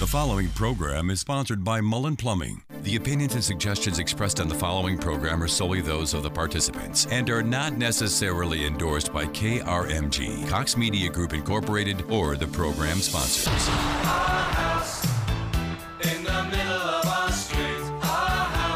The following program is sponsored by Mullin Plumbing. The opinions and suggestions expressed on the following program are solely those of the participants and are not necessarily endorsed by KRMG, Cox Media Group Incorporated, or the program sponsors.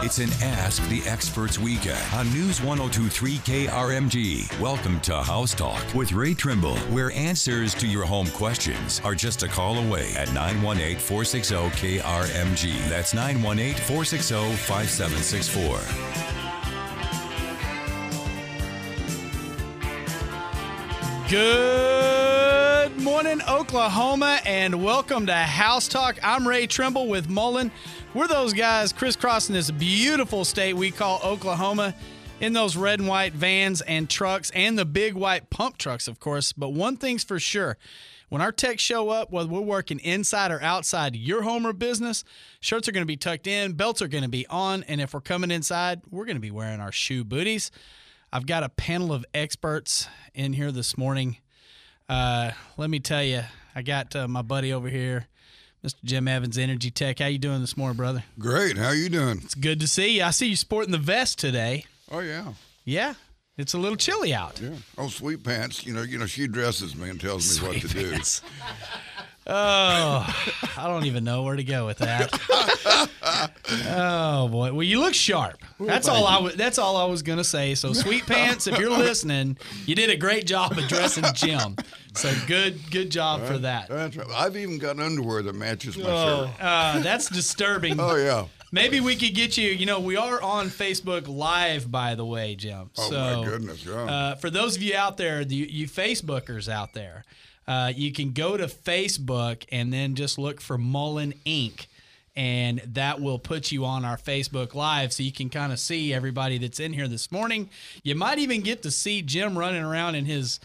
It's an Ask the Experts weekend on News 1023 KRMG. Welcome to House Talk with Ray Trimble, where answers to your home questions are just a call away at 918 460 KRMG. That's 918 460 5764. Good morning, Oklahoma, and welcome to House Talk. I'm Ray Trimble with Mullin. We're those guys crisscrossing this beautiful state we call Oklahoma in those red and white vans and trucks and the big white pump trucks, of course. But one thing's for sure when our techs show up, whether we're working inside or outside your home or business, shirts are going to be tucked in, belts are going to be on, and if we're coming inside, we're going to be wearing our shoe booties. I've got a panel of experts in here this morning. Uh, let me tell you, I got uh, my buddy over here, Mr. Jim Evans, Energy Tech. How you doing this morning, brother? Great. How you doing? It's good to see you. I see you sporting the vest today. Oh yeah. Yeah, it's a little chilly out. Yeah. Oh, sweet pants. You know, you know, she dresses me and tells me what to do. Oh, I don't even know where to go with that. oh boy, well you look sharp. That's all I was. That's all I was gonna say. So sweet pants, if you're listening, you did a great job addressing Jim. So good, good job for that. That's right. I've even got underwear that matches my Oh, shirt. uh, that's disturbing. Oh yeah. Maybe we could get you. You know, we are on Facebook Live, by the way, Jim. Oh so, my goodness. Yeah. Uh, for those of you out there, the, you Facebookers out there, uh, you can go to Facebook and then just look for Mullin Inc. And that will put you on our Facebook Live so you can kind of see everybody that's in here this morning. You might even get to see Jim running around in his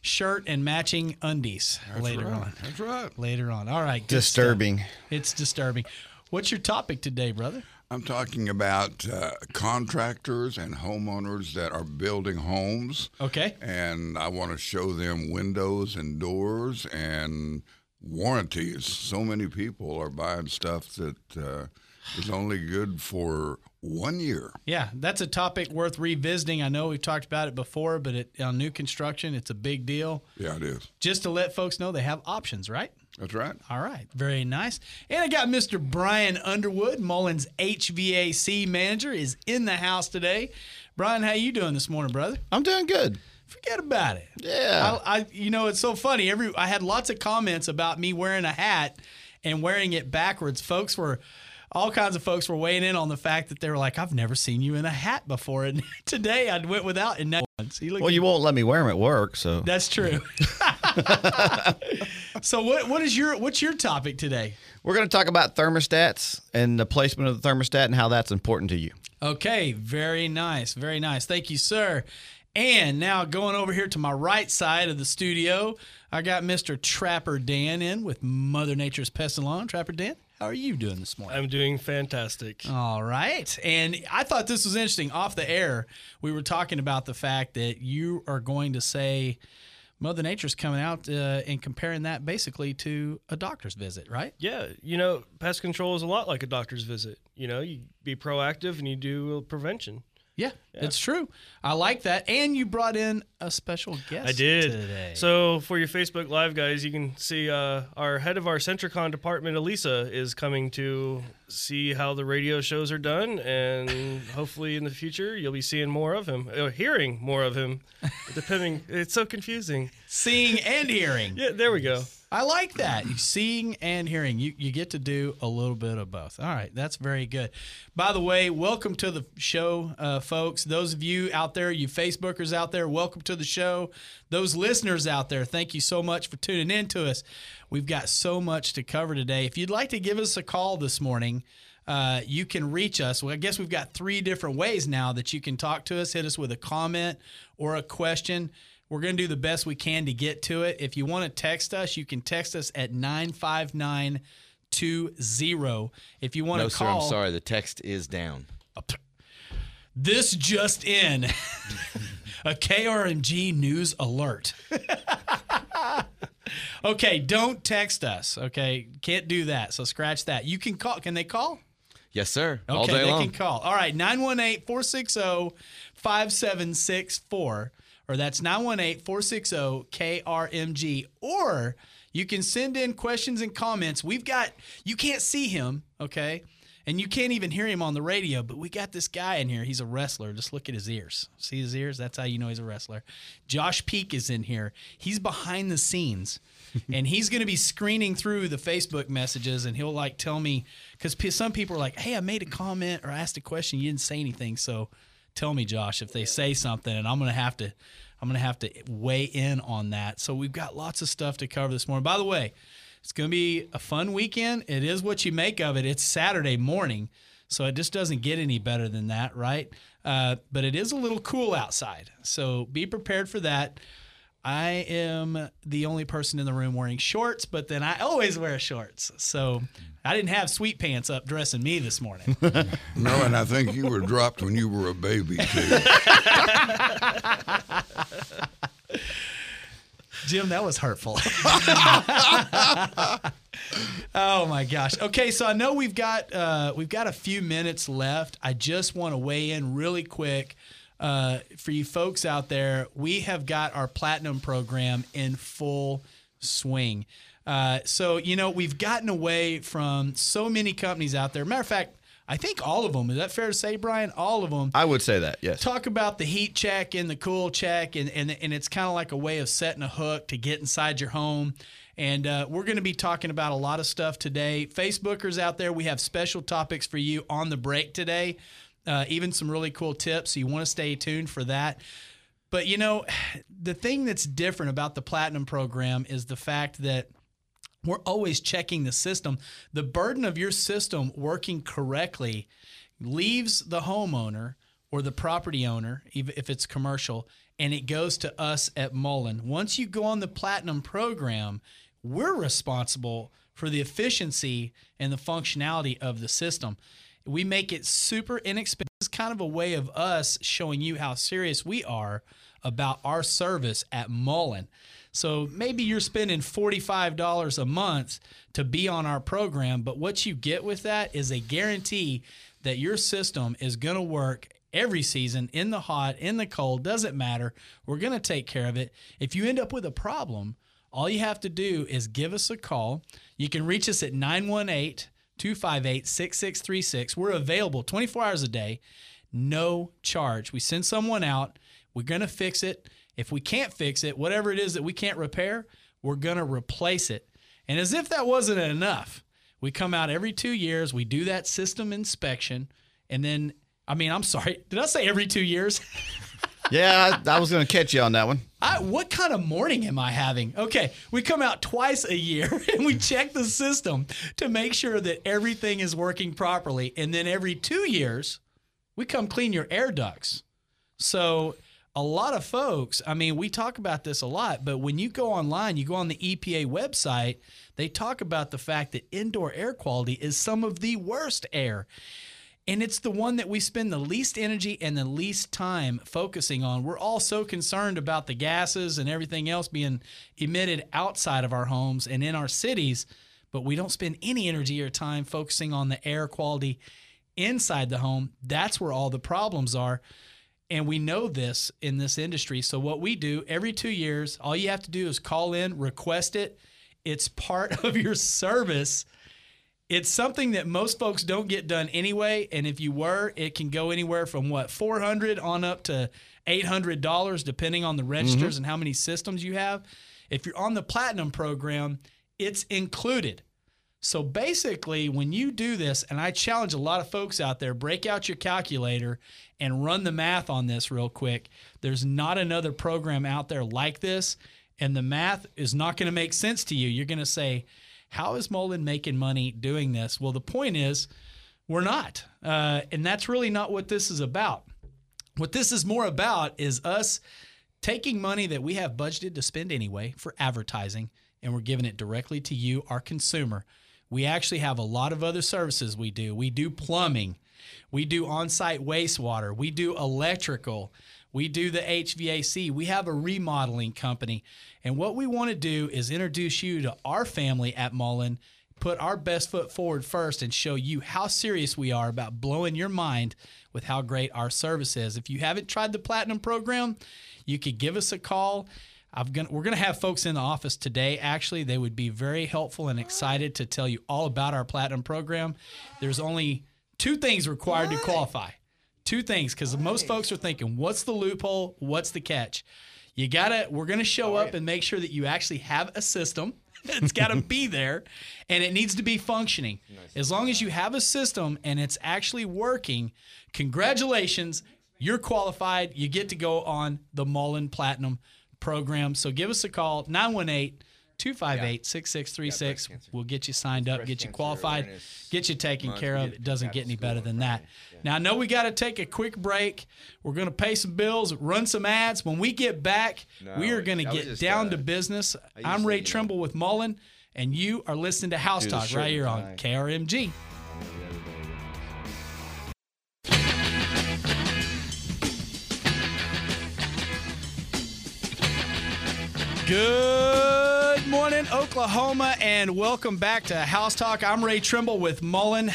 shirt and matching undies That's later right. on. That's right. Later on. All right. good stuff. disturbing. It's disturbing. What's your topic today, brother? I'm talking about uh, contractors and homeowners that are building homes, Okay. and I want to show them windows and doors and warranties. So many people are buying stuff that uh, is only good for one year. Yeah, that's a topic worth revisiting. I know we've talked about it before, but it, on new construction, it's a big deal. Yeah, it is. Just to let folks know they have options, right? That's right. All right, very nice. And I got Mr. Brian Underwood, Mullins HVAC manager, is in the house today. Brian, how you doing this morning, brother? I'm doing good. Forget about it. Yeah. I, I, you know, it's so funny. Every I had lots of comments about me wearing a hat and wearing it backwards. Folks were, all kinds of folks were weighing in on the fact that they were like, "I've never seen you in a hat before," and today I went without. And now Well, you won't let me wear them at work, so That's true. so what what is your what's your topic today? we're going to talk about thermostats and the placement of the thermostat and how that's important to you. Okay, very nice, very nice. Thank you, sir. And now going over here to my right side of the studio, I got Mr. Trapper Dan in with Mother Nature's Pest and Lawn. Trapper Dan, how are you doing this morning? I'm doing fantastic. All right. And I thought this was interesting. Off the air, we were talking about the fact that you are going to say Mother Nature's coming out uh, and comparing that basically to a doctor's visit, right? Yeah, you know, pest control is a lot like a doctor's visit. You know, you be proactive and you do prevention. Yeah, it's true. I like that. And you brought in a special guest I did. today. So for your Facebook Live guys, you can see uh, our head of our Sentricon department, Elisa, is coming to see how the radio shows are done, and hopefully in the future you'll be seeing more of him, or hearing more of him. Depending, it's so confusing. seeing and hearing. Yeah, there we go. I like that. Seeing and hearing. You you get to do a little bit of both. All right, that's very good. By the way, welcome to the show, uh, folks. Those of you out there, you Facebookers out there, welcome to the show. Those listeners out there, thank you so much for tuning in to us. We've got so much to cover today. If you'd like to give us a call this morning, uh, you can reach us. Well, I guess we've got three different ways now that you can talk to us. Hit us with a comment or a question. We're going to do the best we can to get to it. If you want to text us, you can text us at 95920. If you want No, to sir, call, I'm sorry. The text is down. Oh, this just in a KRMG news alert. Okay, don't text us. Okay, can't do that. So scratch that. You can call. Can they call? Yes, sir. Okay, All day they long. can call. All right, 918 460 5764. Or that's 918 460 KRMG. Or you can send in questions and comments. We've got, you can't see him, okay? And you can't even hear him on the radio, but we got this guy in here. He's a wrestler. Just look at his ears. See his ears? That's how you know he's a wrestler. Josh Peak is in here. He's behind the scenes. and he's going to be screening through the Facebook messages and he'll like tell me because some people are like, hey, I made a comment or asked a question. You didn't say anything. So tell me, Josh, if they say something and I'm going to have to. I'm going to have to weigh in on that. So we've got lots of stuff to cover this morning. By the way, it's going to be a fun weekend. It is what you make of it. It's Saturday morning, so it just doesn't get any better than that, right? Uh, but it is a little cool outside, so be prepared for that. I am the only person in the room wearing shorts, but then I always wear shorts. So I didn't have sweet pants up dressing me this morning. No, and I think you were dropped when you were a baby too. Jim, that was hurtful. oh my gosh. Okay, so I know we've got uh, we've got a few minutes left. I just want to weigh in really quick uh, for you folks out there. We have got our platinum program in full swing. Uh, so you know we've gotten away from so many companies out there. Matter of fact, I think all of them. Is that fair to say, Brian? All of them I would say that, yes. talk about the heat check and the cool check, and and, and it's kind of like a way of setting a hook to get inside your home. And uh, we're going to be talking about a lot of stuff today. Facebookers out there, we have special topics for you on the break today, uh, even some really cool tips. So you want to stay tuned for that. But you know, the thing that's different about the Platinum program is the fact that we're always checking the system. The burden of your system working correctly leaves the homeowner or the property owner, even if it's commercial, and it goes to us at Mullin. Once you go on the Platinum program, we're responsible for the efficiency and the functionality of the system. We make it super inexpensive. It's kind of a way of us showing you how serious we are about our service at Mullin. So maybe you're spending $45 a month to be on our program, but what you get with that is a guarantee that your system is going to work every season in the hot, in the cold, doesn't matter. We're going to take care of it. If you end up with a problem, all you have to do is give us a call. You can reach us at 918 258 6636. We're available 24 hours a day, no charge. We send someone out, we're going to fix it. If we can't fix it, whatever it is that we can't repair, we're going to replace it. And as if that wasn't enough, we come out every two years, we do that system inspection, and then, I mean, I'm sorry, did I say every two years? Yeah, I, I was going to catch you on that one. I, what kind of morning am I having? Okay, we come out twice a year and we check the system to make sure that everything is working properly. And then every two years, we come clean your air ducts. So, a lot of folks, I mean, we talk about this a lot, but when you go online, you go on the EPA website, they talk about the fact that indoor air quality is some of the worst air. And it's the one that we spend the least energy and the least time focusing on. We're all so concerned about the gases and everything else being emitted outside of our homes and in our cities, but we don't spend any energy or time focusing on the air quality inside the home. That's where all the problems are. And we know this in this industry. So, what we do every two years, all you have to do is call in, request it. It's part of your service it's something that most folks don't get done anyway and if you were it can go anywhere from what 400 on up to $800 depending on the mm-hmm. registers and how many systems you have. If you're on the platinum program it's included. So basically when you do this and i challenge a lot of folks out there break out your calculator and run the math on this real quick. There's not another program out there like this and the math is not going to make sense to you. You're going to say how is Mullin making money doing this? Well, the point is, we're not. Uh, and that's really not what this is about. What this is more about is us taking money that we have budgeted to spend anyway for advertising, and we're giving it directly to you, our consumer. We actually have a lot of other services we do. We do plumbing, we do on site wastewater, we do electrical. We do the HVAC. We have a remodeling company. And what we want to do is introduce you to our family at Mullin, put our best foot forward first, and show you how serious we are about blowing your mind with how great our service is. If you haven't tried the Platinum program, you could give us a call. I've gonna, we're going to have folks in the office today. Actually, they would be very helpful and excited to tell you all about our Platinum program. There's only two things required to qualify. Two things, because most folks are thinking, what's the loophole? What's the catch? You gotta, we're gonna show oh, up and make sure that you actually have a system. it's gotta be there and it needs to be functioning. As long as you have a system and it's actually working, congratulations, you're qualified. You get to go on the Mullin Platinum program. So give us a call, 918 258 6636. We'll get you signed up, get you qualified, get you taken care of. It doesn't get any better than that. Friday. Now, I know we got to take a quick break. We're going to pay some bills, run some ads. When we get back, we are going to get down uh, to business. I'm Ray you Trimble with Mullin, and you are listening to House Talk right here on. KRMG. Good morning, Oklahoma, and welcome back to House Talk. I'm Ray Trimble with Mullin.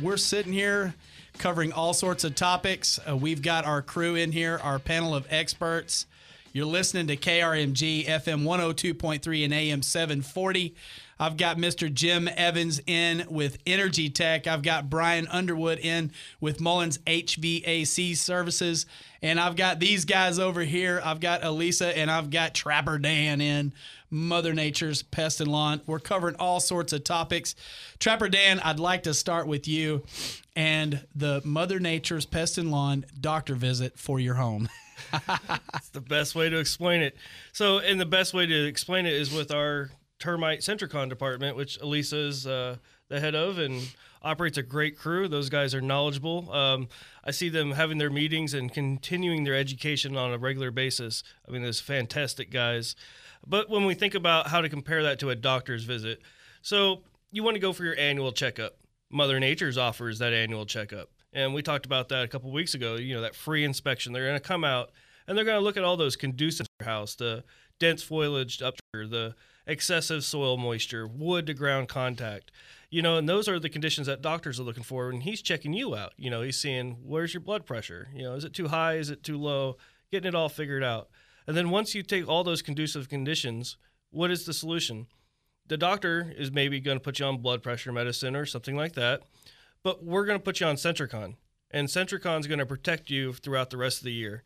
We're sitting here covering all sorts of topics. Uh, we've got our crew in here, our panel of experts. You're listening to KRMG FM 102.3 and AM 740. I've got Mr. Jim Evans in with Energy Tech. I've got Brian Underwood in with Mullins HVAC Services. And I've got these guys over here. I've got Elisa and I've got Trapper Dan in Mother Nature's Pest and Lawn. We're covering all sorts of topics. Trapper Dan, I'd like to start with you and the Mother Nature's Pest and Lawn doctor visit for your home. It's the best way to explain it. So, and the best way to explain it is with our termite Sentricon department, which Elisa is uh, the head of and operates a great crew. Those guys are knowledgeable. Um, I see them having their meetings and continuing their education on a regular basis. I mean, those fantastic guys. But when we think about how to compare that to a doctor's visit, so you want to go for your annual checkup. Mother Nature's offers that annual checkup. And we talked about that a couple weeks ago, you know, that free inspection. They're going to come out and they're going to look at all those conducive house, the dense foliage up there, the excessive soil moisture, wood to ground contact. You know, and those are the conditions that doctors are looking for when he's checking you out. You know, he's seeing where's your blood pressure? You know, is it too high? Is it too low? Getting it all figured out. And then once you take all those conducive conditions, what is the solution? The doctor is maybe going to put you on blood pressure medicine or something like that, but we're going to put you on Sentricon. And Sentricon is going to protect you throughout the rest of the year.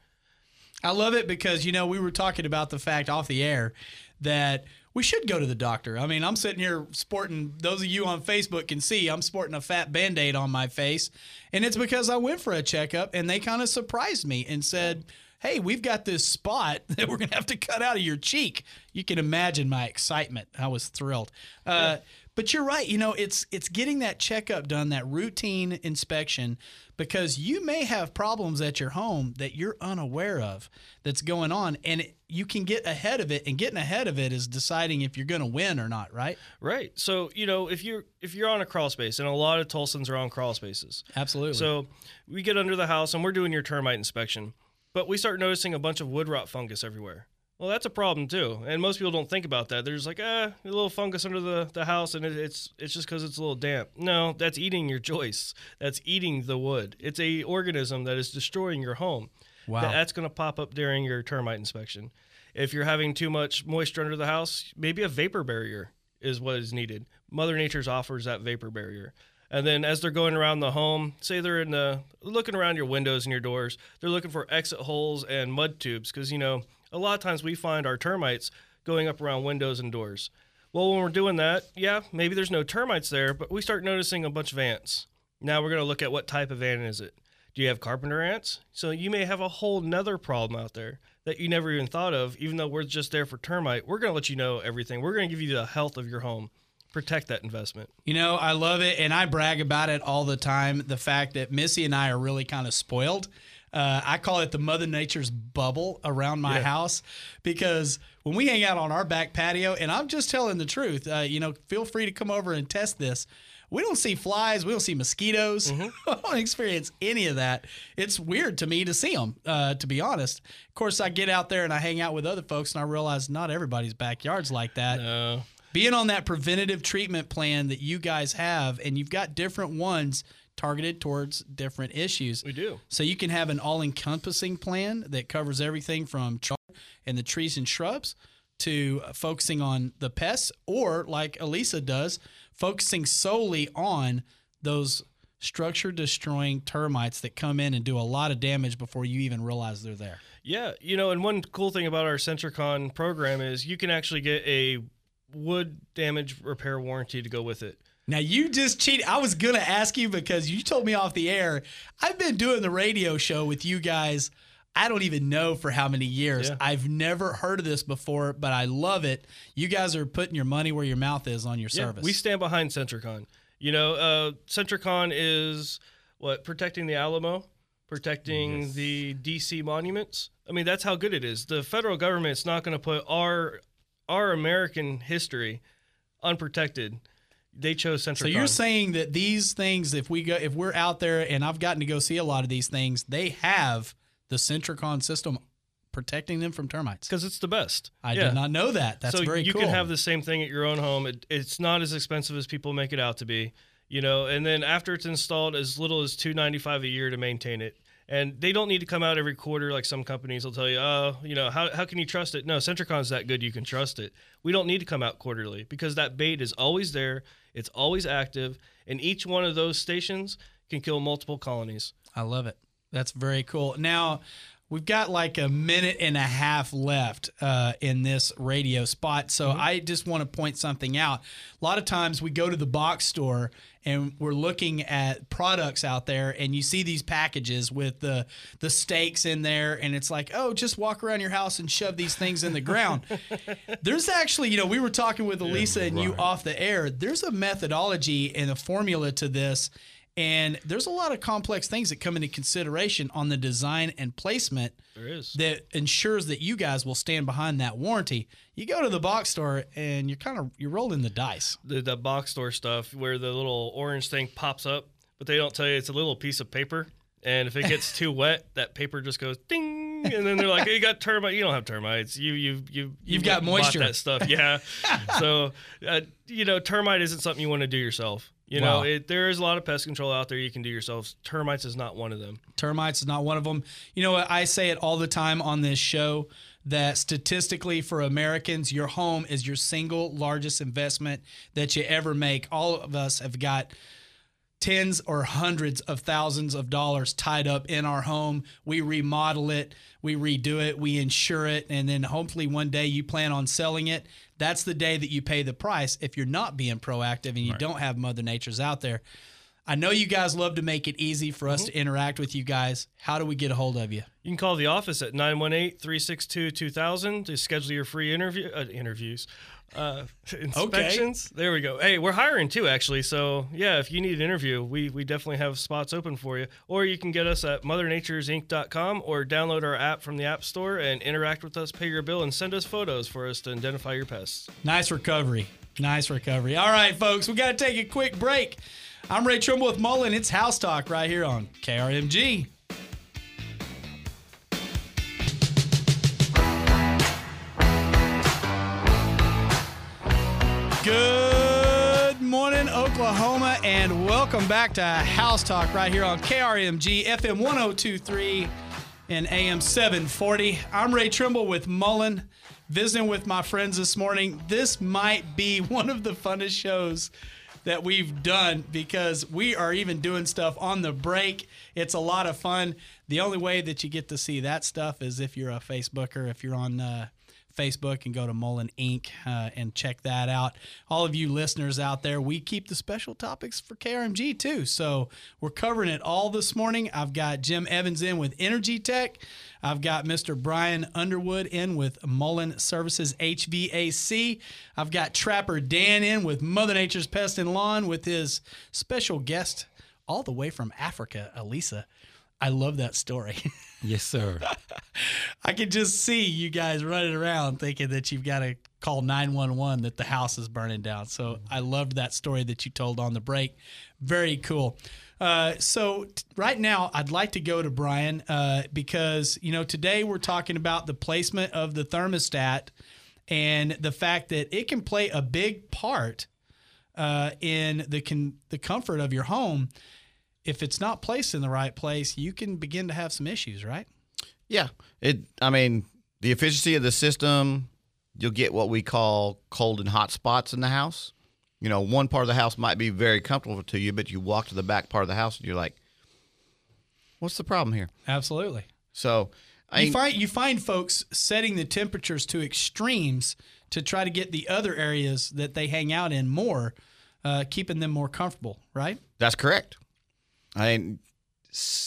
I love it because, you know, we were talking about the fact off the air that we should go to the doctor. I mean, I'm sitting here sporting, those of you on Facebook can see, I'm sporting a fat band aid on my face. And it's because I went for a checkup and they kind of surprised me and said, Hey, we've got this spot that we're going to have to cut out of your cheek. You can imagine my excitement. I was thrilled. Uh, but you're right. You know, it's it's getting that checkup done, that routine inspection, because you may have problems at your home that you're unaware of that's going on, and it, you can get ahead of it. And getting ahead of it is deciding if you're going to win or not. Right? Right. So, you know, if you're if you're on a crawl space, and a lot of Tulsans are on crawl spaces. Absolutely. So we get under the house and we're doing your termite inspection, but we start noticing a bunch of wood rot fungus everywhere. Well, that's a problem too, and most people don't think about that. There's like ah, a little fungus under the, the house, and it, it's it's just because it's a little damp. No, that's eating your joists. That's eating the wood. It's a organism that is destroying your home. Wow. That- that's going to pop up during your termite inspection. If you're having too much moisture under the house, maybe a vapor barrier is what is needed. Mother Nature's offers that vapor barrier. And then as they're going around the home, say they're in the looking around your windows and your doors, they're looking for exit holes and mud tubes because you know a lot of times we find our termites going up around windows and doors. Well, when we're doing that, yeah, maybe there's no termites there, but we start noticing a bunch of ants. Now we're going to look at what type of ant is it. Do you have carpenter ants? So you may have a whole nother problem out there that you never even thought of, even though we're just there for termite. We're going to let you know everything. We're going to give you the health of your home. Protect that investment. You know, I love it, and I brag about it all the time. The fact that Missy and I are really kind of spoiled. Uh, I call it the Mother Nature's bubble around my house because when we hang out on our back patio, and I'm just telling the truth, uh, you know, feel free to come over and test this. we don't see flies, we don't see mosquitoes. Mm-hmm. I don't experience any of that. It's weird to me to see them, uh, to be honest. Of course, I get out there and I hang out with other folks, and I realize not everybody's backyard's like that. No. Being on that preventative treatment plan that you guys have, and you've got different ones targeted towards different issues. We do. So you can have an all-encompassing plan that covers everything from char and the trees and shrubs to focusing on the pests, or like Elisa does, focusing solely on those structure-destroying termites that come in and do a lot of damage before you even realize they're there. Yeah, you know, and one cool thing about our Sentricon program is you can actually get a wood damage repair warranty to go with it. Now you just cheated. I was gonna ask you because you told me off the air. I've been doing the radio show with you guys. I don't even know for how many years. Yeah. I've never heard of this before, but I love it. You guys are putting your money where your mouth is on your Yeah, service. we stand behind Sentricon. You know, uh, Sentricon is what protecting the Alamo, protecting the DC monuments. I mean, that's how good it is. The federal government's not going to put our our American history unprotected. They chose Sentricon. so you're saying that these things, if we go, if we're out there, and I've gotten to go see a lot of these things, they have the Sentricon system protecting them from termites. because it's the best. I Yeah. did not know that. That's so very you cool. can have the same thing at your own home. It, it's not as expensive as people make it out to be, you know. And then after it's installed, as little as two ninety five a year to maintain it. And they don't need to come out every quarter like some companies will tell you. Oh, you know, how how can you trust it? No, Sentricon's that good. You can trust it. We don't need to come out quarterly because that bait is always there. It's always active, and each one of those stations can kill multiple colonies. I love it. That's very cool. Now, we've got like a minute and a half left uh, in this radio spot. So I just want to point something out. A lot of times we go to the box store and we're looking at products out there and you see these packages with the the stakes in there and it's like oh just walk around your house and shove these things in the ground there's actually you know we were talking with elisa and you off the air there's a methodology and a formula to this and there's a lot of complex things that come into consideration on the design and placement There is. that ensures that you guys will stand behind that warranty. You go to the box store and you're kind of you're rolling the dice. the, the box store stuff where the little orange thing pops up, but they don't tell you it's a little piece of paper. And if it gets too wet, that paper just goes ding, and then they're like, "You got termite? You don't have termites. You you you You've got moisture." That stuff, yeah. so, uh, you know, termite isn't something you want to do yourself. You know, it, there is a lot of pest control out there you can do yourself. Termites is not one of them. Termites is not one of them. You know? I say it all the time on this show that statistically for Americans, your home is your single largest investment that you ever make. All of us have got tens or hundreds of thousands of dollars tied up in our home. We remodel it, we redo it, we insure it, and then hopefully one day you plan on selling it. That's the day that you pay the price if you're not being proactive and you don't have Mother Nature's out there. I know you guys love to make it easy for us to interact with you guys. How do we get a hold of you? You can call the office at 918-362-2000 to schedule your free interview uh, interviews. Uh, inspections. There we go. Hey, we're hiring too, actually. So yeah, if you need an interview, we we definitely have spots open for you. Or you can get us at mothernaturesinc.com or download our app from the App Store and interact with us, pay your bill, and send us photos for us to identify your pests. Nice recovery. Nice recovery. All right, folks, we got to take a quick break. I'm Ray Trimble with Mullin. It's House Talk right here on KRMG. Good morning, Oklahoma, and welcome back to House Talk right here on KRMG FM 1023 and AM 740. I'm Ray Trimble with Mullin, visiting with my friends this morning. This might be one of the funnest shows that we've done because we are even doing stuff on the break. It's a lot of fun. The only way that you get to see that stuff is if you're a Facebooker, if you're on uh, Facebook and go to Mullin Inc. Uh, and check that out. All of you listeners out there, we keep the special topics for KRMG too. So we're covering it all this morning. I've got Jim Evans in with Energy Tech. I've got Mr. Brian Underwood in with Mullin Services HVAC. I've got Trapper Dan in with Mother Nature's Pest and Lawn with his special guest all the way from Africa, Elisa. I love that story. Yes, sir. I can just see you guys running around thinking that you've got to call 911 that the house is burning down. So I loved that story that you told on the break. Very cool. Uh, so t- right now, I'd like to go to Brian uh, because you know today we're talking about the placement of the thermostat and the fact that it can play a big part uh, in the con- the comfort of your home. If it's not placed in the right place, you can begin to have some issues, right? Yeah. It I mean, the efficiency of the system, you'll get what we call cold and hot spots in the house. You know, one part of the house might be very comfortable to you, but you walk to the back part of the house and you're like, What's the problem here? Absolutely. So I You find you find folks setting the temperatures to extremes to try to get the other areas that they hang out in more, uh, keeping them more comfortable, right? That's correct. I mean,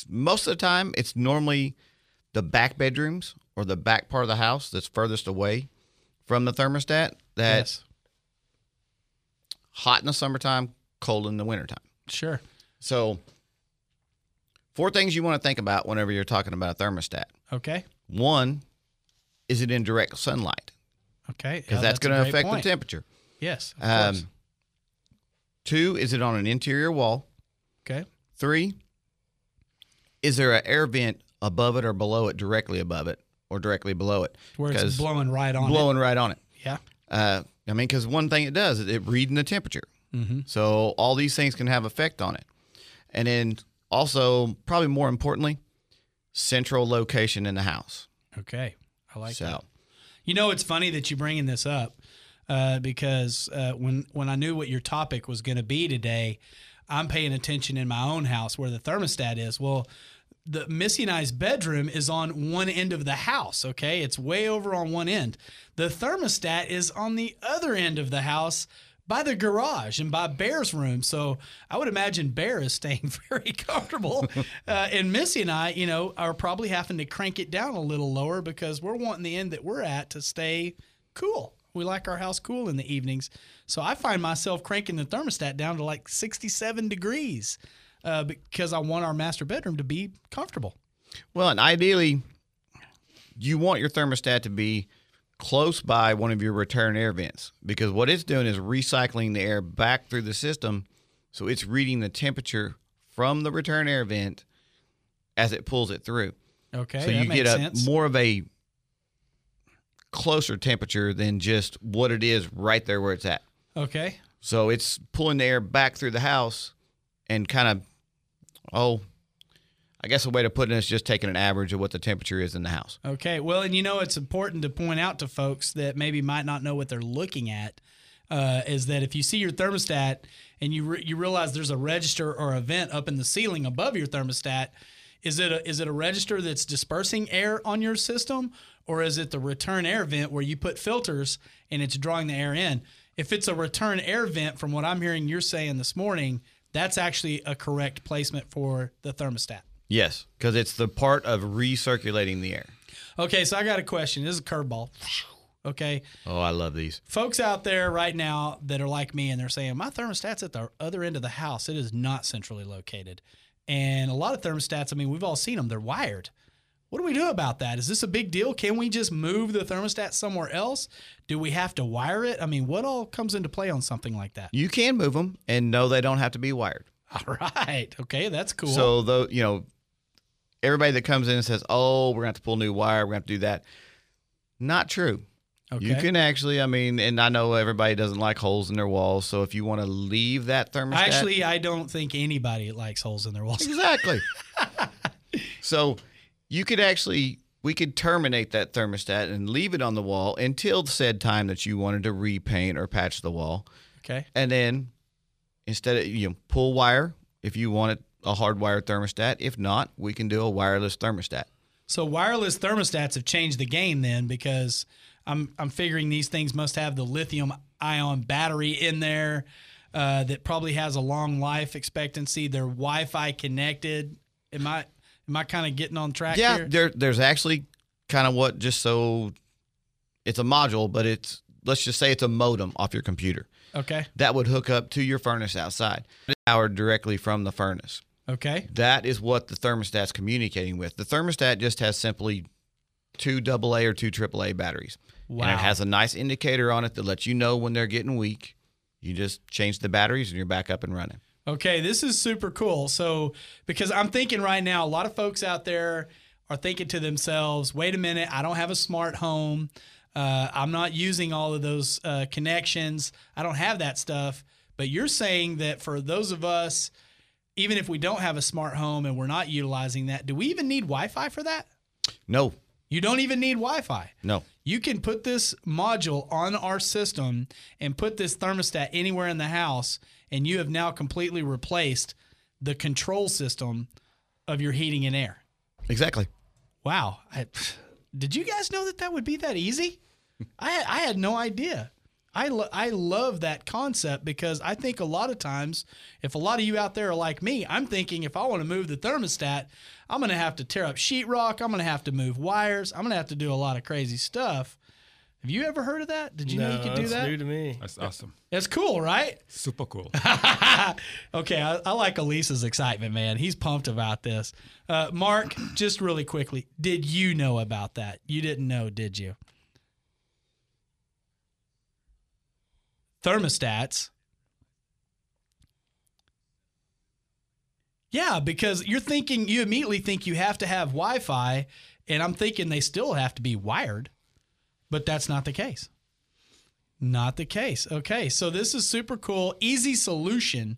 most of the time, it's normally the back bedrooms or the back part of the house that's furthest away from the thermostat that's hot in the summertime, cold in the wintertime. Sure. So, four things you want to think about whenever you're talking about a thermostat. Okay. One, is it in direct sunlight? Okay. Because Yeah, that's, a going to affect point. the temperature. Yes. Of course. Um, two, is it on an interior wall? Okay. Three, is there an air vent above it or below it, directly above it or directly below it? Where it's blowing right on it? blowing right on it. it. Yeah. Uh, I mean, because one thing it does is it reading the temperature. Mm-hmm. So all these things can have effect on it. And then also, probably more importantly, central location in the house. Okay. I like so that. You know, it's funny that you're bringing this up uh, because uh, when when I knew what your topic was going to be today, I'm paying attention in my own house where the thermostat is. Well, the Missy and I's bedroom is on one end of the house. Okay, it's way over on one end. The thermostat is on the other end of the house. By the garage and by Bear's room, so I would imagine Bear is staying very comfortable, uh, and Missy and I, you know, are probably having to crank it down a little lower because we're wanting the end that we're at to stay cool. We like our house cool in the evenings. So I find myself cranking the thermostat down to like 67 degrees uh, because I want our master bedroom to be comfortable. Well, and ideally, you want your thermostat to be close by one of your return air vents because what it's doing is recycling the air back through the system. So it's reading the temperature from the return air vent as it pulls it through. Okay. so you get a sense. more of a closer temperature than just what it is right there where it's at. Okay. So it's pulling the air back through the house and kind of, oh, I guess a way to put it is just taking an average of what the temperature is in the house. Okay. Well, and you know, it's important to point out to folks that maybe might not know what they're looking at. Uh, is that if you see your thermostat and you re- you realize there's a register or a vent up in the ceiling above your thermostat, is it a, is it a register that's dispersing air on your system, or is it the return air vent where you put filters and it's drawing the air in? If it's a return air vent, from what I'm hearing you're saying this morning, that's actually a correct placement for the thermostat. Yes, because it's the part of recirculating the air. Okay, so I got a question. This is a curveball. Okay, Oh, I love these. folks out there right now that are like me and they're saying my thermostat's at the other end of the house. It is not centrally located, and a lot of thermostats. I mean, we've all seen them. They're wired. What do we do about that? Is this a big deal? Can we just move the thermostat somewhere else? Do we have to wire it? I mean, what all comes into play on something like that? You can move them, and no, they don't have to be wired. All right. Okay, that's cool. So though you know, everybody that comes in and says, "Oh, we're gonna have to pull new wire. We're gonna have to do that," not true. Okay. You can actually, I mean, and I know everybody doesn't like holes in their walls. So if you want to leave that thermostat, Actually, I don't think anybody likes holes in their walls. exactly. so you could actually, we could terminate that thermostat and leave it on the wall until the said time that you wanted to repaint or patch the wall, Okay. and then instead of you know, pull wire if you want it a hardwired thermostat. If not, we can do a wireless thermostat. So wireless thermostats have changed the game then because I'm I'm figuring these things must have the lithium ion battery in there uh, that probably has a long life expectancy. They're Wi-Fi connected. Am I am I kind of getting on track Yeah, here? there, there's actually kind of what just so it's a module, but it's let's just say it's a modem off your computer Okay. that would hook up to your furnace outside, powered directly from the furnace. Okay. That is what the thermostat's communicating with. The thermostat just has simply two AA or two AAA batteries. And it has a nice indicator on it that lets you know when they're getting weak. You just change the batteries and you're back up and running. Okay, this is super cool. So, because I'm thinking right now, a lot of folks out there are thinking to themselves, wait a minute, I don't have a smart home. Uh, I'm not using all of those uh, connections. I don't have that stuff. But you're saying that for those of us, even if we don't have a smart home and we're not utilizing that, do we even need Wi Fi for that? No, You don't even need Wi Fi. no. You can put this module on our system and put this thermostat anywhere in the house, and you have now completely replaced the control system of your heating and air. Exactly. Wow. I, did you guys know that that would be that easy? I, I had no idea. I, lo- I love that concept because I think a lot of times, if a lot of you out there are like me, I'm thinking if I want to move the thermostat, I'm going to have to tear up sheetrock. I'm going to have to move wires. I'm going to have to do a lot of crazy stuff. Have you ever heard of that? Did you know you could do that? that's that? new to me. That's awesome. It's cool, right? Super cool. Okay, I, I like Elisa's excitement, man. He's pumped about this. Uh, Mark, just really quickly, did you know about that? You didn't know, did you? Thermostats. Yeah, because you're thinking, you immediately think you have to have Wi Fi, and I'm thinking they still have to be wired, but that's not the case. Not the case. Okay, so this is super cool, easy solution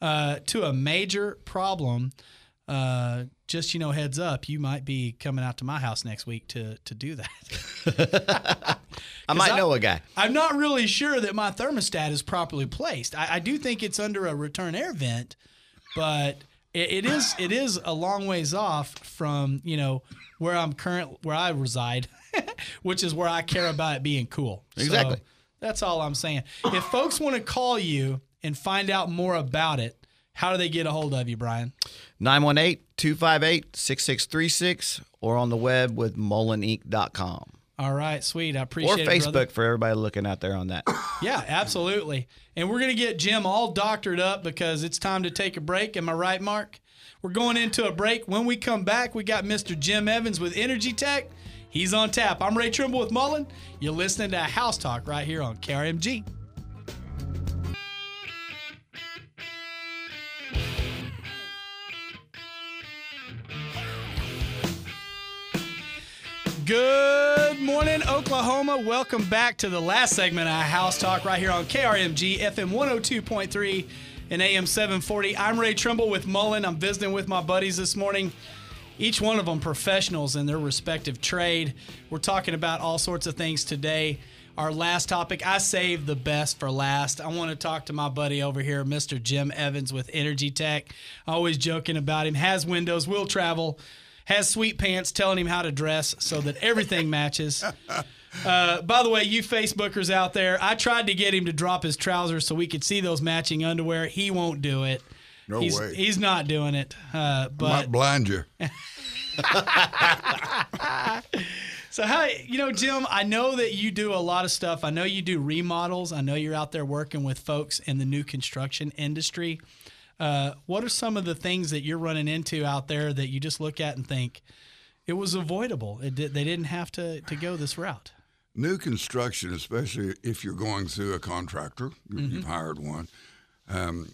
uh, to a major problem. Uh, just you know, heads up, you might be coming out to my house next week to to do that. I might I- know a guy. I'm not really sure that my thermostat is properly placed. I, I do think it's under a return air vent, but it, it is it is a long ways off from you know where I'm current where I reside, which is where I care about it being cool. So Exactly. that's all I'm saying. If folks want to call you and find out more about it, how do they get a hold of you, Brian? 918-258-6636 or on the web with mullininc.com. All right, sweet. I appreciate it. Or Facebook brother. for everybody looking out there on that. Yeah, absolutely. And we're going to get Jim all doctored up because it's time to take a break. Am I right, Mark? We're going into a break. When we come back, we got Mr. Jim Evans with Energy Tech. He's on tap. I'm Ray Trimble with Mullin. You're listening to House Talk right here on KRMG. Good morning, Oklahoma. Welcome back to the last segment of House Talk right here on KRMG FM 102.3 and AM 740. I'm Ray Trimble with Mullin. I'm visiting with my buddies this morning. Each one of them professionals in their respective trade. We're talking about all sorts of things today. Our last topic, I saved the best for last. I want to talk to my buddy over here, Mr. Jim Evans with Energy Tech. Always joking about him. Has windows, will travel, has sweet pants telling him how to dress so that everything matches. Uh, by the way, you Facebookers out there, I tried to get him to drop his trousers so we could see those matching underwear. He won't do it. No he's, way. He's not doing it. Uh, but Might blind you. So how you know, Jim? I know that you do a lot of stuff. I know you do remodels. I know you're out there working with folks in the new construction industry. Uh, what are some of the things that you're running into out there that you just look at and think it was avoidable? It did, they didn't have to to go this route. New construction, especially if you're going through a contractor, you- you've hired one. Um,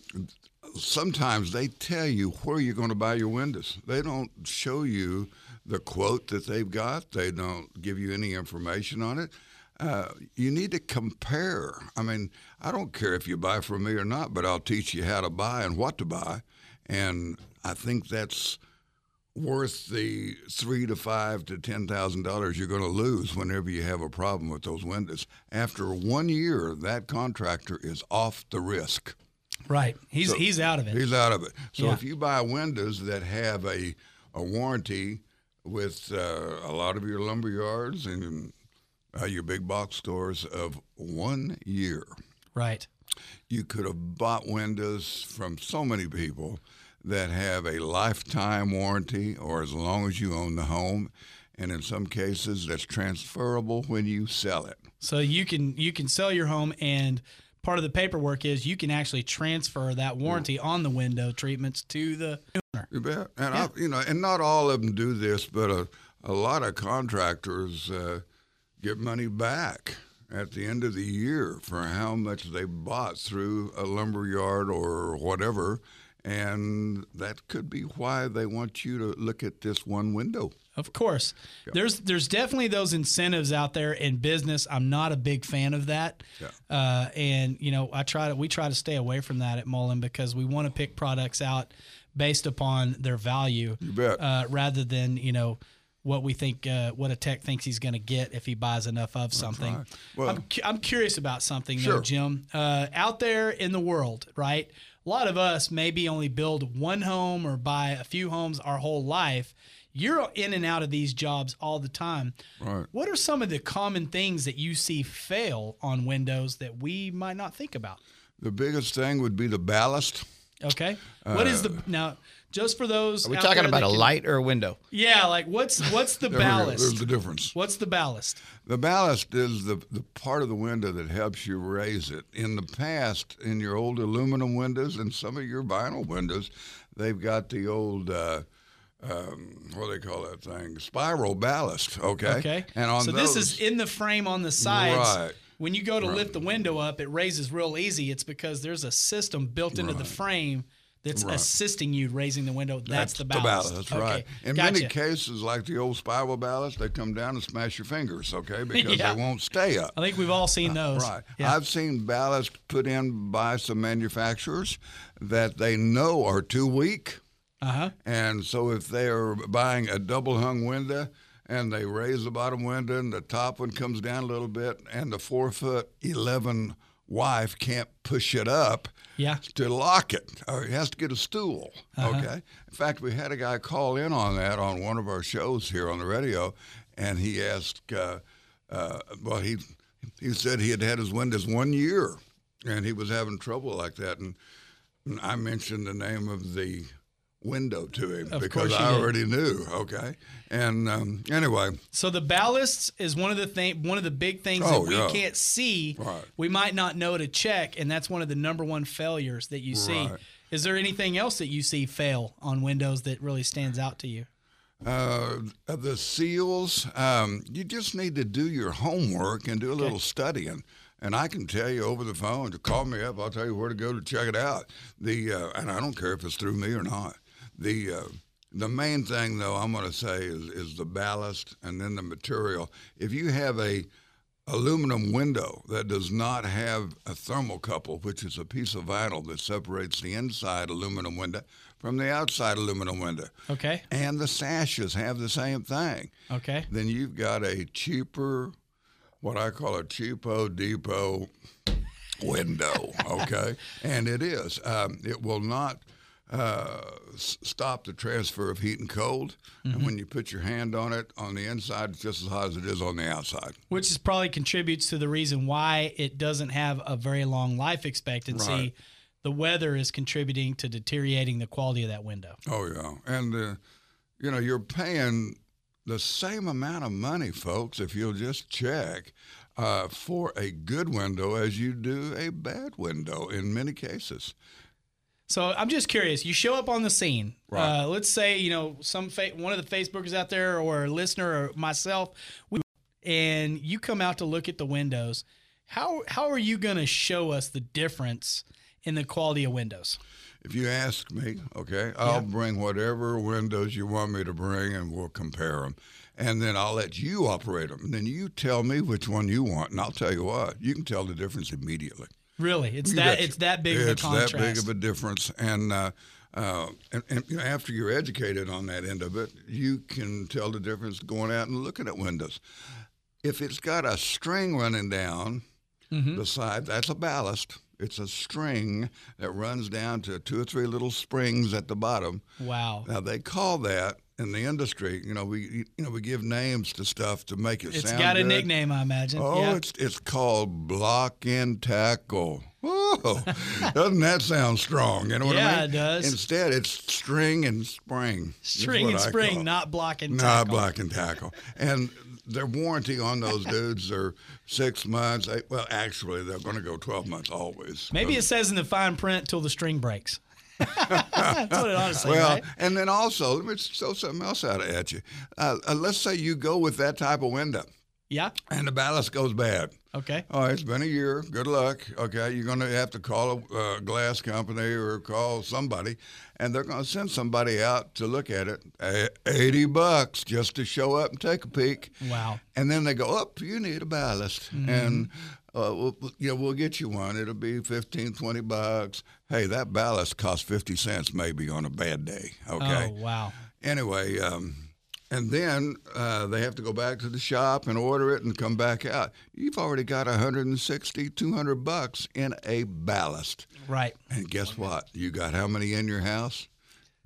sometimes they tell you where you're going to buy your windows. They don't show you the quote that they've got. They don't give you any information on it. Uh, you need to compare. I mean, I don't care if you buy from me or not, but I'll teach you how to buy and what to buy. And I think that's worth the three to five to ten thousand dollars you're going to lose whenever you have a problem with those windows. After one year, that contractor is off the risk. Right. He's So- he's out of it. He's out of it. So Yeah. if you buy windows that have a a warranty with uh, a lot of your lumber yards and uh, your big box stores of one year, Right. you could have bought windows from so many people that have a lifetime warranty or as long as you own the home and in some cases that's transferable when you sell it So you can you can sell your home and part of the paperwork is you can actually transfer that warranty on the window treatments to the owner. You bet. And I, you know, and not all of them do this, but a, a lot of contractors uh, get money back at the end of the year for how much they bought through a lumber yard or whatever. And that could be why they want you to look at this one window. Of course, there's there's definitely those incentives out there in business. I'm not a big fan of that, Yeah. uh, and you know I try to we try to stay away from that at Mullin because we want to pick products out based upon their value, You bet. uh, rather than you know what we think uh, what a tech thinks he's going to get if he buys enough of something. right. Well- I'm, cu- I'm curious about something though, Jim. Uh, out there in the world, right? A lot of us maybe only build one home or buy a few homes our whole life. You're in and out of these jobs all the time. Right. What are some of the common things that you see fail on windows that we might not think about? The biggest thing would be the ballast. Okay. what is the now? Just for those, Are we out talking there about a can- light or a window? Yeah, like what's what's the There we go. ballast? There's the difference. What's the ballast? The ballast is the, the part of the window that helps you raise it. In the past, in your old aluminum windows and some of your vinyl windows, they've got the old, uh, um, what do they call that thing? Spiral ballast, okay? Okay. And on so those, this is in the frame on the sides. Right. When you go to lift the window up, it raises real easy. It's because there's a system built into the frame that's Right. assisting you raising the window. That's, the the ballast. That's okay. right. In gotcha. many cases, like the old spiral ballast, they come down and smash your fingers, okay? Because Yeah. they won't stay up. I think we've all seen those. Right. Yeah. I've seen ballast put in by some manufacturers that they know are too weak. Uh huh. And so if they're buying a double hung window and they raise the bottom window and the top one comes down a little bit and the four foot 11 wife can't push it up Yeah. to lock it or he has to get a stool. Uh-huh. Okay. In fact, we had a guy call in on that on one of our shows here on the radio and he asked, uh, uh, well, he, he said he had had his windows one year and he was having trouble like that. And and I mentioned the name of the window to him Of because I did. already knew. Okay, and um, anyway, So the ballasts is one of the thing, one of the big things Oh, that we yeah. can't see. Right. We might not know to check, and that's one of the number one failures that you see. Right. Is there anything else that you see fail on windows that really stands out to you? uh, the seals, um, you just need to do your homework and do a little studying. And I can tell you over the phone to call me up. I'll tell you where to go to check it out. The uh, and I don't care if it's through me or not. The uh, the main thing though I'm going to say is is the ballast and then the material. If you have a aluminum window that does not have a thermocouple, which is a piece of vinyl that separates the inside aluminum window from the outside aluminum window, Okay. and the sashes have the same thing, Okay. then you've got a cheaper, what I call a cheapo depot window, okay? and it is. Um, it will not uh, s- stop the transfer of heat and cold. And when you put your hand on it, on the inside, it's just as hot as it is on the outside. Which is probably contributes to the reason why it doesn't have a very long life expectancy. Right. The weather is contributing to deteriorating the quality of that window. Oh yeah, and uh, you know you're paying the same amount of money, folks, if you'll just check uh, for a good window as you do a bad window in many cases. So I'm just curious. You show up on the scene. Right. Uh, let's say you know some fa- one of the Facebookers out there, or a listener, or myself, we, and you come out to look at the windows. How how are you going to show us the difference in the quality of windows? If you ask me, okay, I'll bring whatever windows you want me to bring, and we'll compare them. And then I'll let you operate them. And then you tell me which one you want, and I'll tell you what, you can tell the difference immediately. Really, it's that it's that big of a it's contrast. that big of a difference, and uh, uh, and, and you know, after you're educated on that end of it, you can tell the difference going out and looking at windows. If it's got a string running down Mm-hmm. the side, that's a ballast. It's a string that runs down to two or three little springs at the bottom. wow, Now they call that in the industry. You know, we you know we give names to stuff to make it it's sound got a good. nickname, I imagine. Oh, yeah. it's it's called block and tackle. Woo! Whoa! Doesn't that sound strong? You know what I Yeah, mean? it does. Instead, it's string and spring. String and I spring, not blocking. Not tackle. block and tackle. And their warranty on those dudes are six months. Eight, well, actually, they're going to go 12 months always. Maybe it says in the fine print till the string breaks. That's what it ought to say, Well, right? and then also, let me throw something else out at you. Uh, uh, let's say you go with that type of window Yeah. and the ballast goes bad. Okay. All right, it's been a year. Good luck. Okay, you're going to have to call a uh, glass company or call somebody, and they're going to send somebody out to look at it. A- Eighty bucks just to show up and take a peek. Wow. And then they go, "Up, you need a ballast," Mm-hmm. and uh, we'll, you know, we'll get you one. It'll be 15, 20 bucks. Hey, that ballast costs fifty cents maybe on a bad day. Okay. Oh wow. Anyway, um, and then uh, they have to go back to the shop and order it and come back out. You've already got 160, 200 bucks in a ballast. Right. And guess what? You got how many in your house?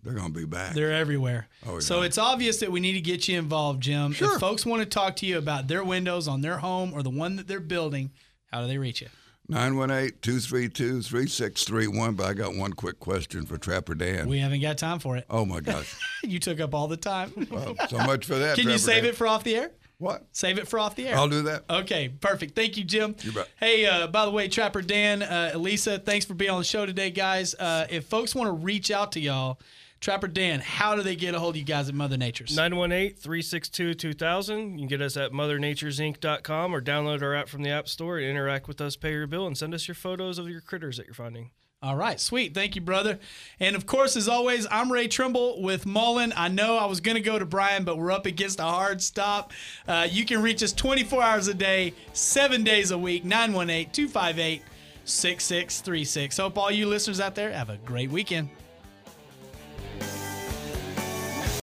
They're going to be back. They're everywhere. Oh, yeah. So it's obvious that we need to get you involved, Jim. Sure. If folks want to talk to you about their windows on their home or the one that they're building, how do they reach you? 918-232-3631. But I got one quick question for Trapper Dan. We haven't got time for it. oh my gosh. You took up all the time. Well, so much for that. Can you save Dan. it for off the air? What? Save it for off the air. I'll do that. Okay, perfect. Thank you, Jim. You bet. Hey, uh, by the way, Trapper Dan, uh, Elisa, thanks for being on the show today, guys. Uh, if folks want to reach out to y'all, Trapper Dan, how do they get a hold of you guys at Mother Nature's? 918-362-2000. You can get us at mothernaturesinc.com or download our app from the App Store and interact with us, pay your bill, and send us your photos of your critters that you're finding. All right, sweet. Thank you, brother. And of course, as always, I'm Ray Trimble with Mullin. I know I was going to go to Brian, but we're up against a hard stop. Uh, you can reach us 24 hours a day, seven days a week, 918 258 6636. Hope all you listeners out there have a great weekend. Bye.